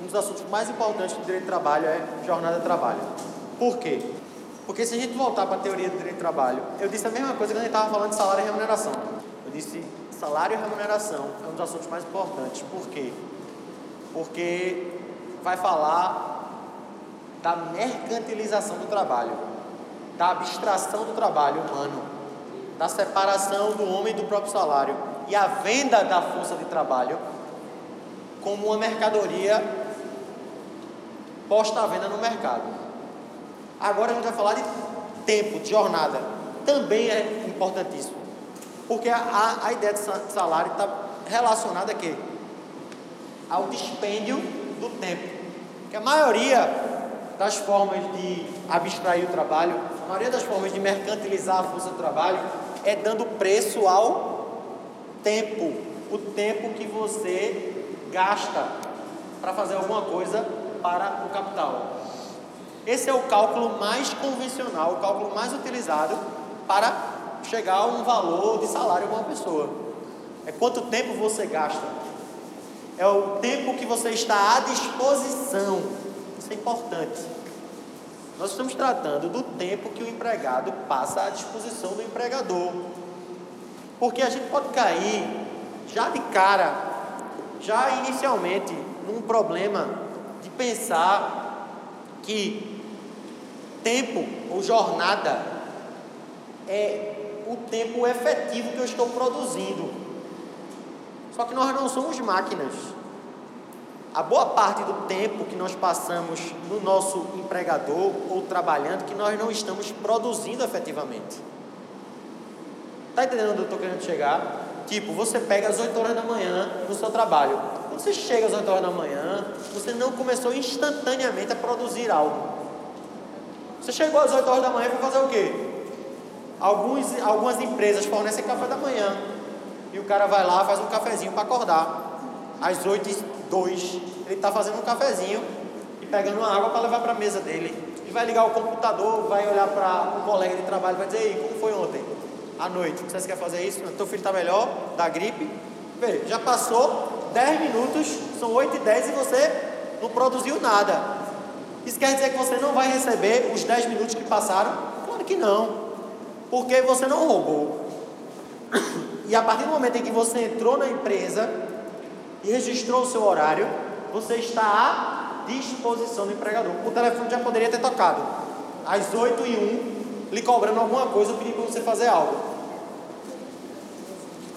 um dos assuntos mais importantes do direito de trabalho é jornada de trabalho. Por quê? Porque se a gente voltar para a teoria do direito de trabalho, eu disse a mesma coisa quando a gente estava falando de salário e remuneração. Eu disse salário e remuneração é um dos assuntos mais importantes. Por quê? Porque vai falar da mercantilização do trabalho, da abstração do trabalho humano, da separação do homem do próprio salário e a venda da força de trabalho como uma mercadoria posta à venda no mercado. Agora a gente vai falar de tempo, de jornada. Também é importantíssimo. Porque a, a, ideia de salário está relacionada a quê? Ao dispêndio do tempo. Que a maioria das formas de abstrair o trabalho, a maioria das formas de mercantilizar a força do trabalho é dando preço ao tempo. O tempo que você gasta para fazer alguma coisa para o capital. Esse é o cálculo mais convencional, o cálculo mais utilizado para chegar a um valor de salário de uma pessoa. É quanto tempo você gasta. É o tempo que você está à disposição. Isso é importante. Nós estamos tratando do tempo que o empregado passa à disposição do empregador. Porque a gente pode cair já de cara, já inicialmente, num problema de pensar que Tempo ou jornada é o tempo efetivo que eu estou produzindo. Só que nós não somos máquinas. A boa parte do tempo que nós passamos no nosso empregador ou trabalhando, que nós não estamos produzindo efetivamente. Está entendendo onde eu estou querendo chegar? Tipo, você pega às 8 horas da manhã no seu trabalho. Quando você chega às 8 horas da manhã, você não começou instantaneamente a produzir algo. Você chegou às 8 horas da manhã foi fazer o quê? Alguns, algumas empresas fornecem café da manhã. E o cara vai lá, faz um cafezinho para acordar. Às 8 e 2, ele está fazendo um cafezinho e pegando uma água para levar para a mesa dele. E vai ligar o computador, vai olhar para o colega de trabalho e vai dizer, Ei, como foi ontem? À noite, você quer fazer isso? Teu filho está melhor, da gripe. Vê, já passou 10 minutos, são 8 e 10 e você não produziu nada. Isso quer dizer que você não vai receber os 10 minutos que passaram? Claro que não. Porque você não roubou. E a partir do momento em que você entrou na empresa e registrou o seu horário, você está à disposição do empregador. O telefone já poderia ter tocado. Às 8 e 1, lhe cobrando alguma coisa, pedindo para você fazer algo.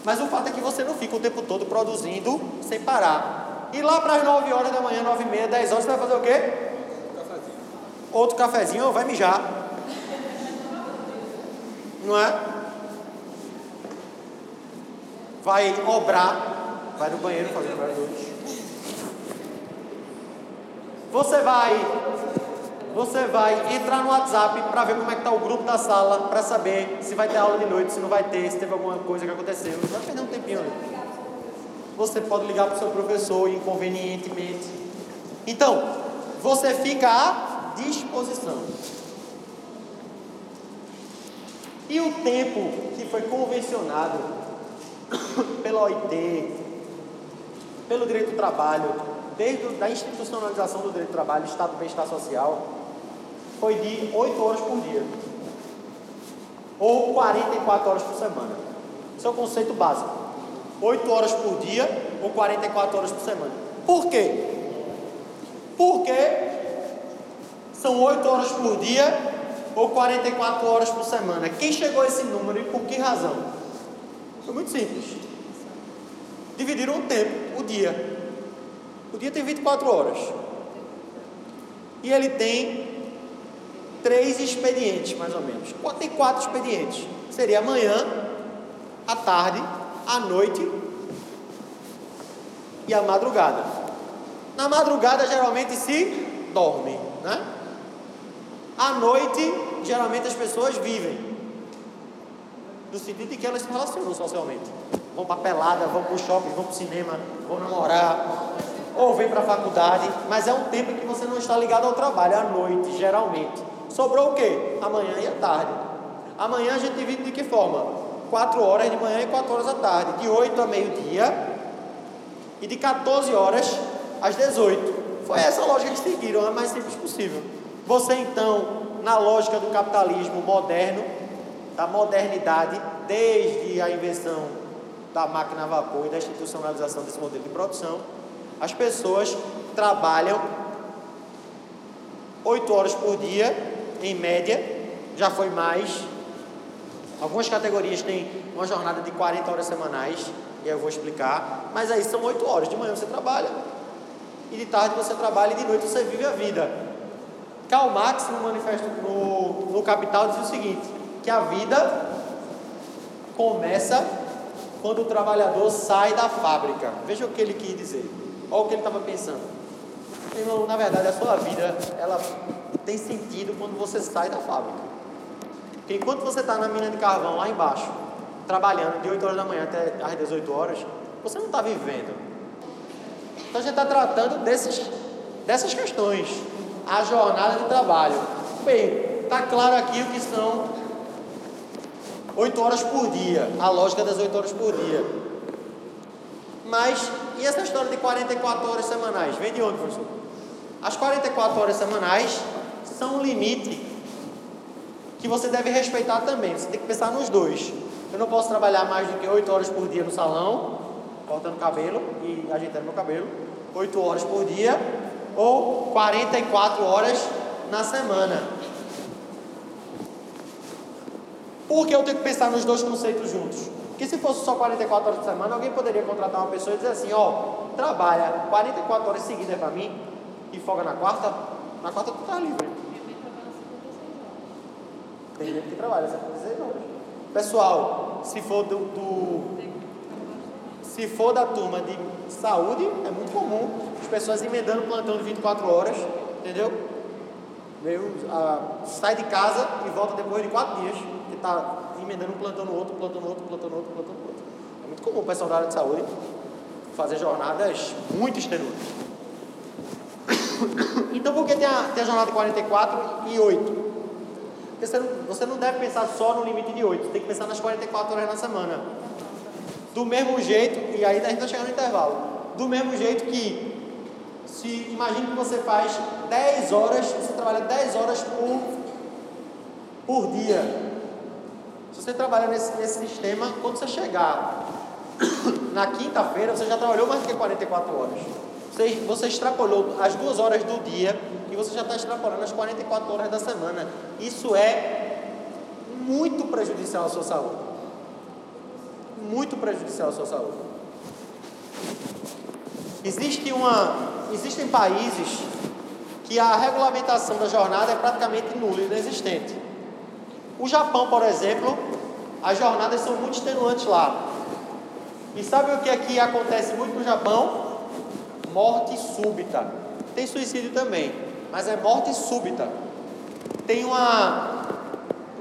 Mas o fato é que você não fica o tempo todo produzindo sem parar. E lá para as 9 horas da manhã, 9 e meia, 10 horas, você vai fazer o quê? outro cafezinho, vai mijar. Não é? Vai obrar, vai no banheiro fazer dois. Você vai, você vai entrar no WhatsApp para ver como é que está o grupo da sala, para saber se vai ter aula de noite, se não vai ter, se teve alguma coisa que aconteceu. Vai perder um tempinho ali. Você pode ligar para o seu professor inconvenientemente. Então, você fica disposição. E o tempo que foi convencionado pela OIT, pelo direito do trabalho, desde a institucionalização do direito do trabalho, Estado do Bem-Estar Social, foi de 8 horas por dia. Ou 44 horas por semana. Esse é o conceito básico. 8 horas por dia ou 44 horas por semana. Por quê? Porque são 8 horas por dia ou 44 horas por semana. Quem chegou a esse número e por que razão? Foi muito simples. Dividiram o tempo, o dia. O dia tem 24 horas. E ele tem três expedientes, mais ou menos. Tem quatro expedientes. Seria amanhã, à tarde, à noite e à madrugada. Na madrugada geralmente se dorme, né? À noite, geralmente as pessoas vivem. No sentido de que elas se relacionam socialmente. Vão para pelada, vão para o shopping, vão para o cinema, vão namorar, ou vêm para a faculdade, mas é um tempo que você não está ligado ao trabalho, à noite, geralmente. Sobrou o quê? Amanhã e à tarde. Amanhã a gente divide de que forma? 4 horas de manhã e 4 horas da tarde. De 8 a meio-dia e de 14 horas às 18. Foi essa lógica que seguiram, a mais simples possível. Você então, na lógica do capitalismo moderno, da modernidade, desde a invenção da máquina a vapor e da institucionalização desse modelo de produção, as pessoas trabalham oito horas por dia, em média, já foi mais. Algumas categorias têm uma jornada de 40 horas semanais, e eu vou explicar, mas aí são oito horas. De manhã você trabalha, e de tarde você trabalha, e de noite você vive a vida. Karl Marx, no manifesto no, no Capital, diz o seguinte: que a vida começa quando o trabalhador sai da fábrica. Veja o que ele quis dizer. Olha o que ele estava pensando. Irmão, na verdade, a sua vida ela tem sentido quando você sai da fábrica. Porque enquanto você está na mina de carvão lá embaixo, trabalhando de 8 horas da manhã até às 18 horas, você não está vivendo. Então a gente está tratando desses, dessas questões. A jornada de trabalho. Bem, está claro aqui o que são 8 horas por dia, a lógica das 8 horas por dia. Mas, e essa história de 44 horas semanais? Vem de onde, professor? As 44 horas semanais são um limite que você deve respeitar também. Você tem que pensar nos dois. Eu não posso trabalhar mais do que 8 horas por dia no salão, cortando cabelo e ajeitando meu cabelo, 8 horas por dia, ou 44 horas na semana. Por que eu tenho que pensar nos dois conceitos juntos? Porque se fosse só 44 horas por semana, alguém poderia contratar uma pessoa e dizer assim, ó, trabalha 44 horas seguidas para mim e folga na quarta, na quarta tu tá livre. Tem gente que trabalha 56 horas. Pessoal, se for do, do, se for da turma de saúde, é muito comum as pessoas emendando plantão de 24 horas, entendeu? Meu, a, sai de casa e volta depois de quatro dias está emendando um plantão no outro, plantão no outro, plantão no outro, plantão no outro. É muito comum o pessoal da área de saúde fazer jornadas muito extenuantes. Então, por que tem a, tem a jornada de 44 e 8? Porque você não, você não deve pensar só no limite de 8, você tem que pensar nas 44 horas na semana. Do mesmo jeito, e aí a gente está chegando no intervalo, do mesmo jeito que, se imagine que você faz 10 horas, você trabalha 10 horas por, por dia. Se você trabalhar nesse, nesse sistema, quando você chegar na quinta-feira, você já trabalhou mais do que 44 horas. Você, você extrapolou as duas horas do dia e você já está extrapolando as 44 horas da semana. Isso é muito prejudicial à sua saúde. Muito prejudicial à sua saúde. Existe uma, existem países que a regulamentação da jornada é praticamente nula e inexistente. O Japão, por exemplo, as jornadas são muito extenuantes lá. E sabe o que é que acontece muito no Japão? Morte súbita. Tem suicídio também, mas é morte súbita. Tem uma,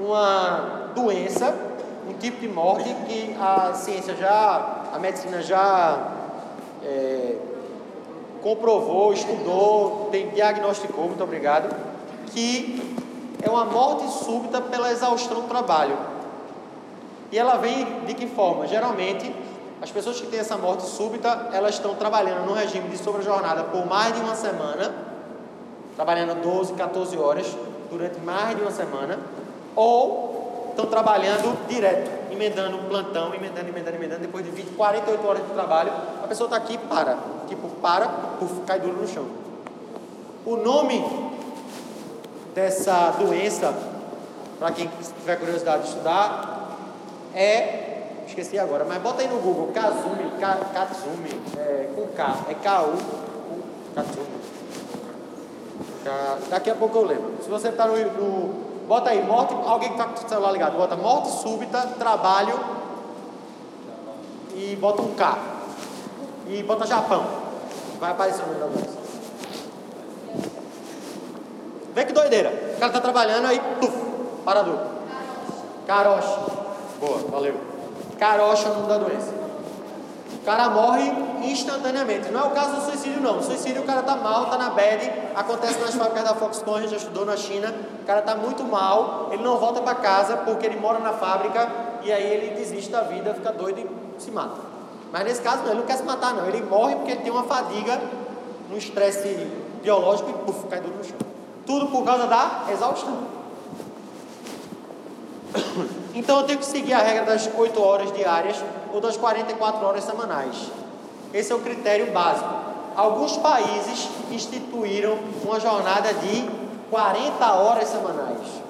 uma doença, um tipo de morte que a ciência já, a medicina já é, comprovou, estudou, tem, diagnosticou, muito obrigado, que é uma morte súbita pela exaustão do trabalho. E ela vem de que forma? Geralmente, as pessoas que têm essa morte súbita, elas estão trabalhando no regime de sobrejornada por mais de uma semana, trabalhando 12, 14 horas durante mais de uma semana, ou estão trabalhando direto, emendando plantão, emendando, emendando, emendando, depois de 20, 48 horas de trabalho, a pessoa está aqui e para, tipo, para, puf, cai duro no chão. O nome dessa doença, para quem tiver curiosidade de estudar, é, esqueci agora, mas bota aí no Google, Kazumi, Katsumi, é, com K, é K-U, Katsumi. Daqui a pouco eu lembro. Se você está no, no, Bota aí, morte. Alguém que está com o celular ligado, bota morte súbita, trabalho. E bota um K. E bota Japão. Vai aparecer o nome da doença. Vê que doideira. O cara tá trabalhando aí, puf, parador. Carocha. Boa, valeu. Carocha o nome da doença. O cara morre instantaneamente. Não é o caso do suicídio, não. O suicídio, o cara tá mal, tá na bed. Acontece nas fábricas da Foxconn, a gente já estudou na China. O cara tá muito mal, ele não volta para casa porque ele mora na fábrica e aí ele desiste da vida, fica doido e se mata. Mas nesse caso, não, ele não quer se matar, não. Ele morre porque ele tem uma fadiga num estresse biológico e puf, cai duro no chão. Tudo por causa da exaustão. Então eu tenho que seguir a regra das 8 horas diárias ou das 44 horas semanais. Esse é o critério básico. Alguns países instituíram uma jornada de 40 horas semanais.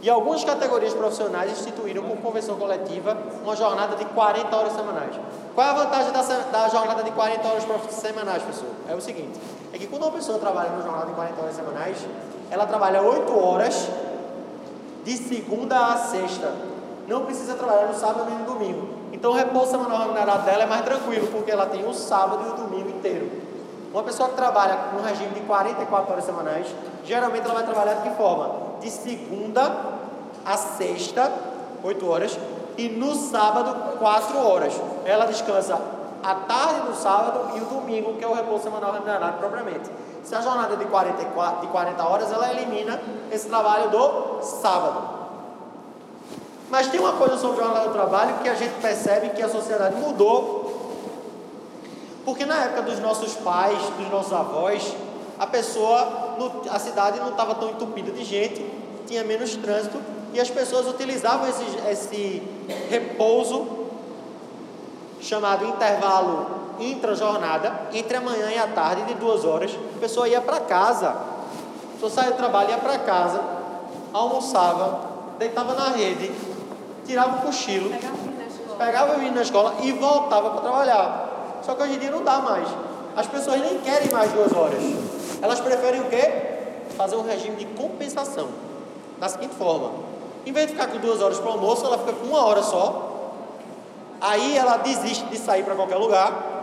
E algumas categorias profissionais instituíram por convenção coletiva uma jornada de 40 horas semanais. Qual é a vantagem da, da jornada de 40 horas semanais, pessoal? É o seguinte: é que quando uma pessoa trabalha numa jornada de 40 horas semanais, ela trabalha 8 horas de segunda a sexta. Não precisa trabalhar no sábado nem no domingo. Então o repouso semanal remunerado dela é mais tranquilo, porque ela tem o sábado e o domingo inteiro. Uma pessoa que trabalha no regime de 44 horas semanais, geralmente ela vai trabalhar de que forma? De segunda a sexta, 8 horas, e no sábado, 4 horas. Ela descansa a tarde do sábado e o domingo, que é o repouso semanal remunerado propriamente. Se a jornada de 44, de 40 horas, ela elimina esse trabalho do sábado. Mas tem uma coisa sobre o jornada do trabalho que a gente percebe que a sociedade mudou. Porque na época dos nossos pais, dos nossos avós, a pessoa, a cidade não estava tão entupida de gente, tinha menos trânsito e as pessoas utilizavam esse, esse repouso chamado intervalo intra-jornada, entre a manhã e a tarde, de duas horas. A pessoa ia para casa, a pessoa saía do trabalho, ia para casa, almoçava, deitava na rede, tirava um cochilo, pegava o menino na escola e voltava para trabalhar. Só que hoje em dia não dá mais. As pessoas nem querem mais duas horas. Elas preferem o quê? Fazer um regime de compensação. Da seguinte forma: em vez de ficar com duas horas para o almoço, ela fica com uma hora só. Aí ela desiste de sair para qualquer lugar,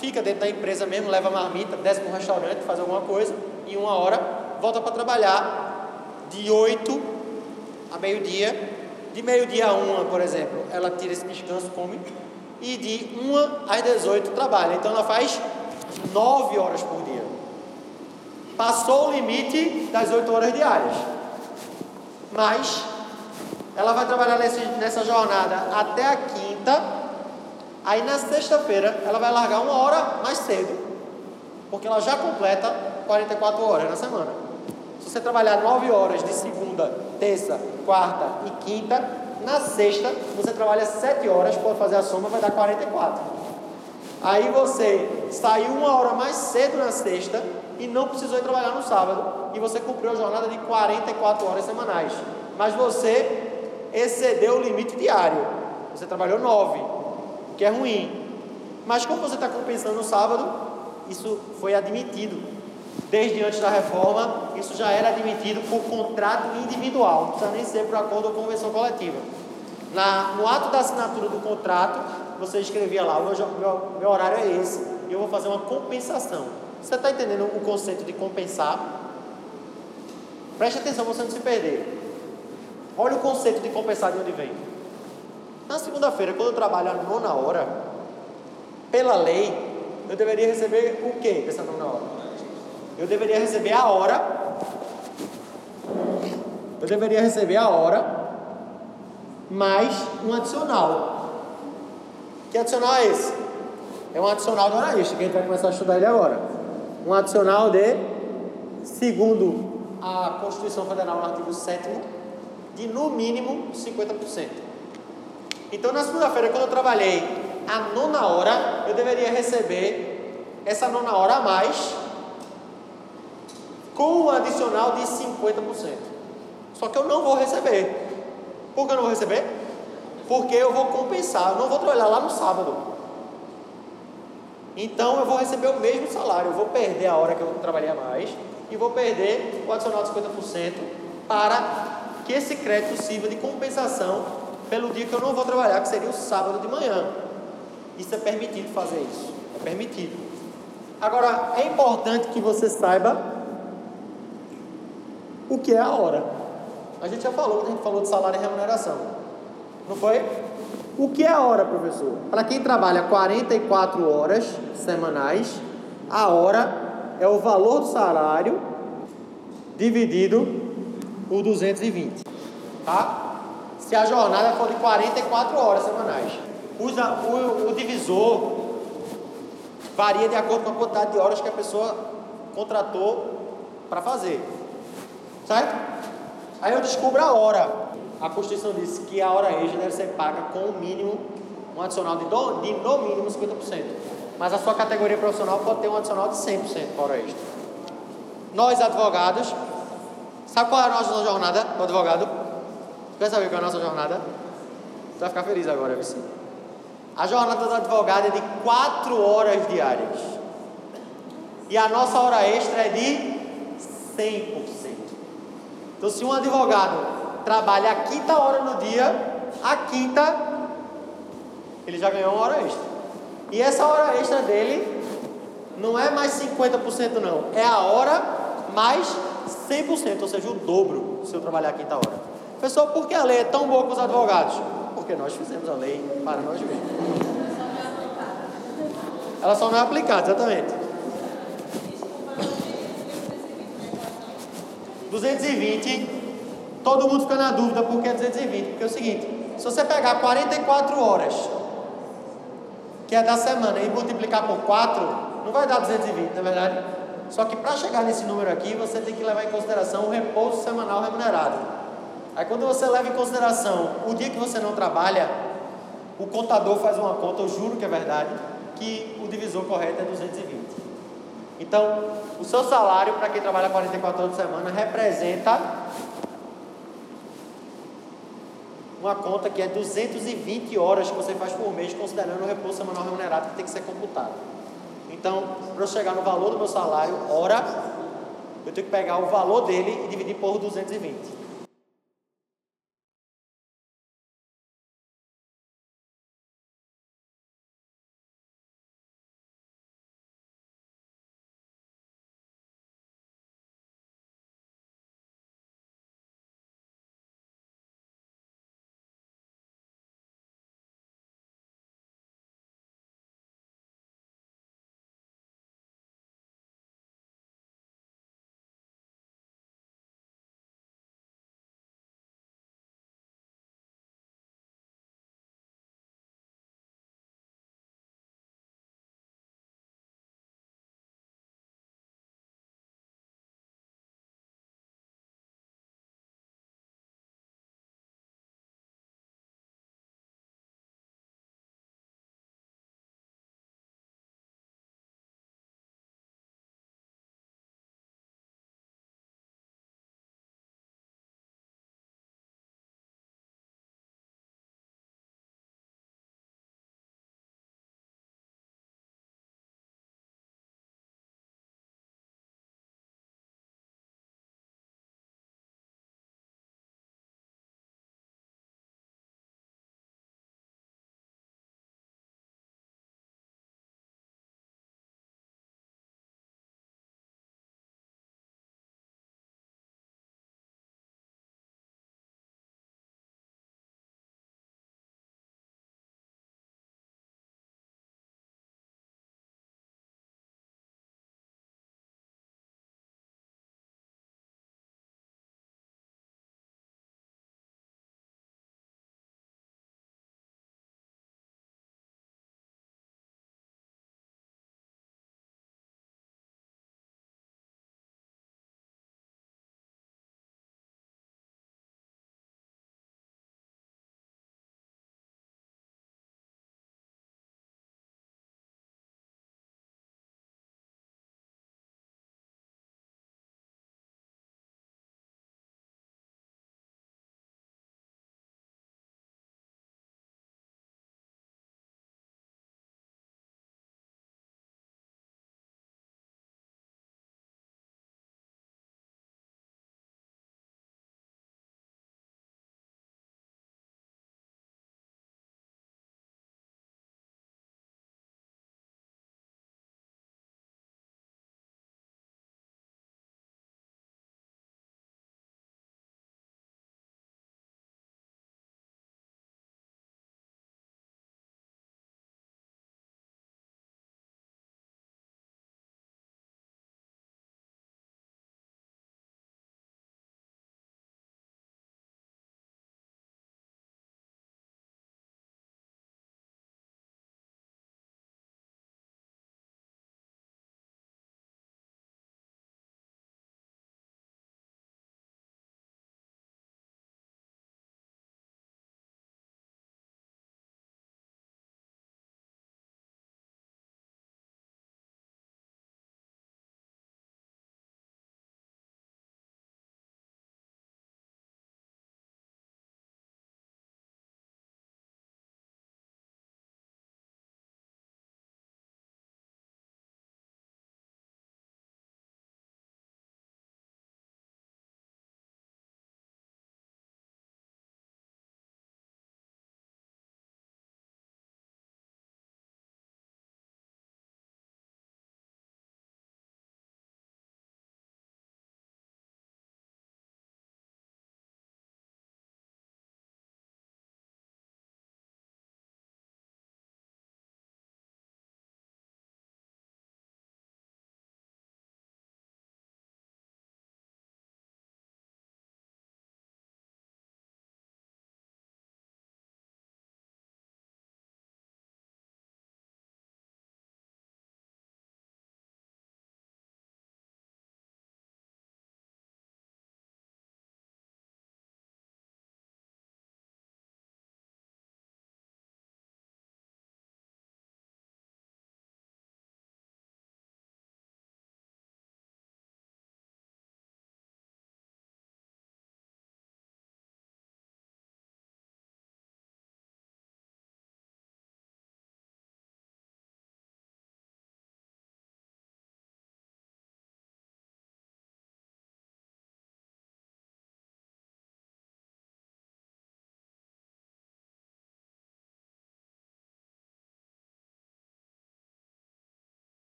fica dentro da empresa mesmo, leva marmita, desce para um restaurante, faz alguma coisa, e uma hora volta para trabalhar de 8 a meio-dia. De meio-dia a uma, por exemplo, ela tira esse descanso, come, e de 1 às 18 trabalha. Então ela faz 9 horas por dia. Passou o limite das 8 horas diárias. Mas ela vai trabalhar nesse, nessa jornada até a quinta Aí na sexta-feira ela vai largar uma hora mais cedo, porque ela já completa 44 horas na semana. Se você trabalhar 9 horas de segunda, terça, quarta e quinta, na sexta você trabalha 7 horas, pode fazer a soma, vai dar 44. Aí você saiu uma hora mais cedo na sexta e não precisou ir trabalhar no sábado, e você cumpriu a jornada de 44 horas semanais. Mas você excedeu o limite diário. Você trabalhou 9 que é ruim. Mas como você está compensando no sábado, isso foi admitido. Desde antes da reforma, isso já era admitido por contrato individual, não precisa nem ser por acordo ou convenção coletiva. Na, no ato da assinatura do contrato, você escrevia lá: o meu, meu, meu horário é esse, e eu vou fazer uma compensação. Você está entendendo o conceito de compensar? Preste atenção para você não se perder. Olha o conceito de compensar de onde vem. Na segunda-feira, quando eu trabalho a nona hora, pela lei, eu deveria receber o que dessa nona hora? Eu deveria receber a hora. Eu deveria receber a hora mais um adicional. Que adicional é esse? É um adicional do analista, que a gente vai começar a estudar ele agora. Um adicional de, segundo a Constituição Federal, no artigo 7 de no mínimo 50%. Então, na segunda-feira, quando eu trabalhei a nona hora, eu deveria receber essa nona hora a mais com um adicional de 50%. Só que eu não vou receber. Por que eu não vou receber? Porque eu vou compensar, eu não vou trabalhar lá no sábado. Então eu vou receber o mesmo salário, eu vou perder a hora que eu trabalhei a mais e vou perder o adicional de 50% para que esse crédito sirva de compensação pelo dia que eu não vou trabalhar, que seria o sábado de manhã. Isso é permitido fazer isso. É permitido. Agora, é importante que você saiba o que é a hora. A gente já falou, a gente falou de salário e remuneração. Não foi? O que é a hora, professor? Para quem trabalha 44 horas semanais, a hora é o valor do salário dividido por 220. Tá? Se a jornada for de 44 horas semanais. Usa o, o divisor varia de acordo com a quantidade de horas que a pessoa contratou para fazer. Certo? Aí eu descubro a hora. A Constituição diz que a hora extra deve ser paga com o mínimo, um adicional de, do, de no mínimo 50%. Mas a sua categoria profissional pode ter um adicional de 100% para hora extra. Nós, advogados, sabe qual é a nossa jornada do advogado? Quer saber qual é a nossa jornada? Você vai ficar feliz agora, viu? A jornada do advogado é de 4 horas diárias. E a nossa hora extra é de 100%. Então, se um advogado trabalha a quinta hora no dia, a quinta, ele já ganhou uma hora extra. E essa hora extra dele não é mais 50% não, é a hora mais 100%, ou seja, o dobro se eu trabalhar a quinta hora. Pessoal, por que a lei é tão boa com os advogados? Porque nós fizemos a lei para nós mesmos. Ela só não é aplicada, exatamente. 220, todo mundo fica na dúvida por que 220, porque é o seguinte, se você pegar 44 horas, que é da semana, e multiplicar por 4, não vai dar 220, não é verdade? Só que para chegar nesse número aqui, você tem que levar em consideração o repouso semanal remunerado. Aí quando você leva em consideração o dia que você não trabalha, o contador faz uma conta, eu juro que é verdade, que o divisor correto é 220. Então, o seu salário para quem trabalha 44 horas por semana representa uma conta que é 220 horas que você faz por mês, considerando o repouso semanal remunerado que tem que ser computado. Então, para eu chegar no valor do meu salário, hora, eu tenho que pegar o valor dele e dividir por 220.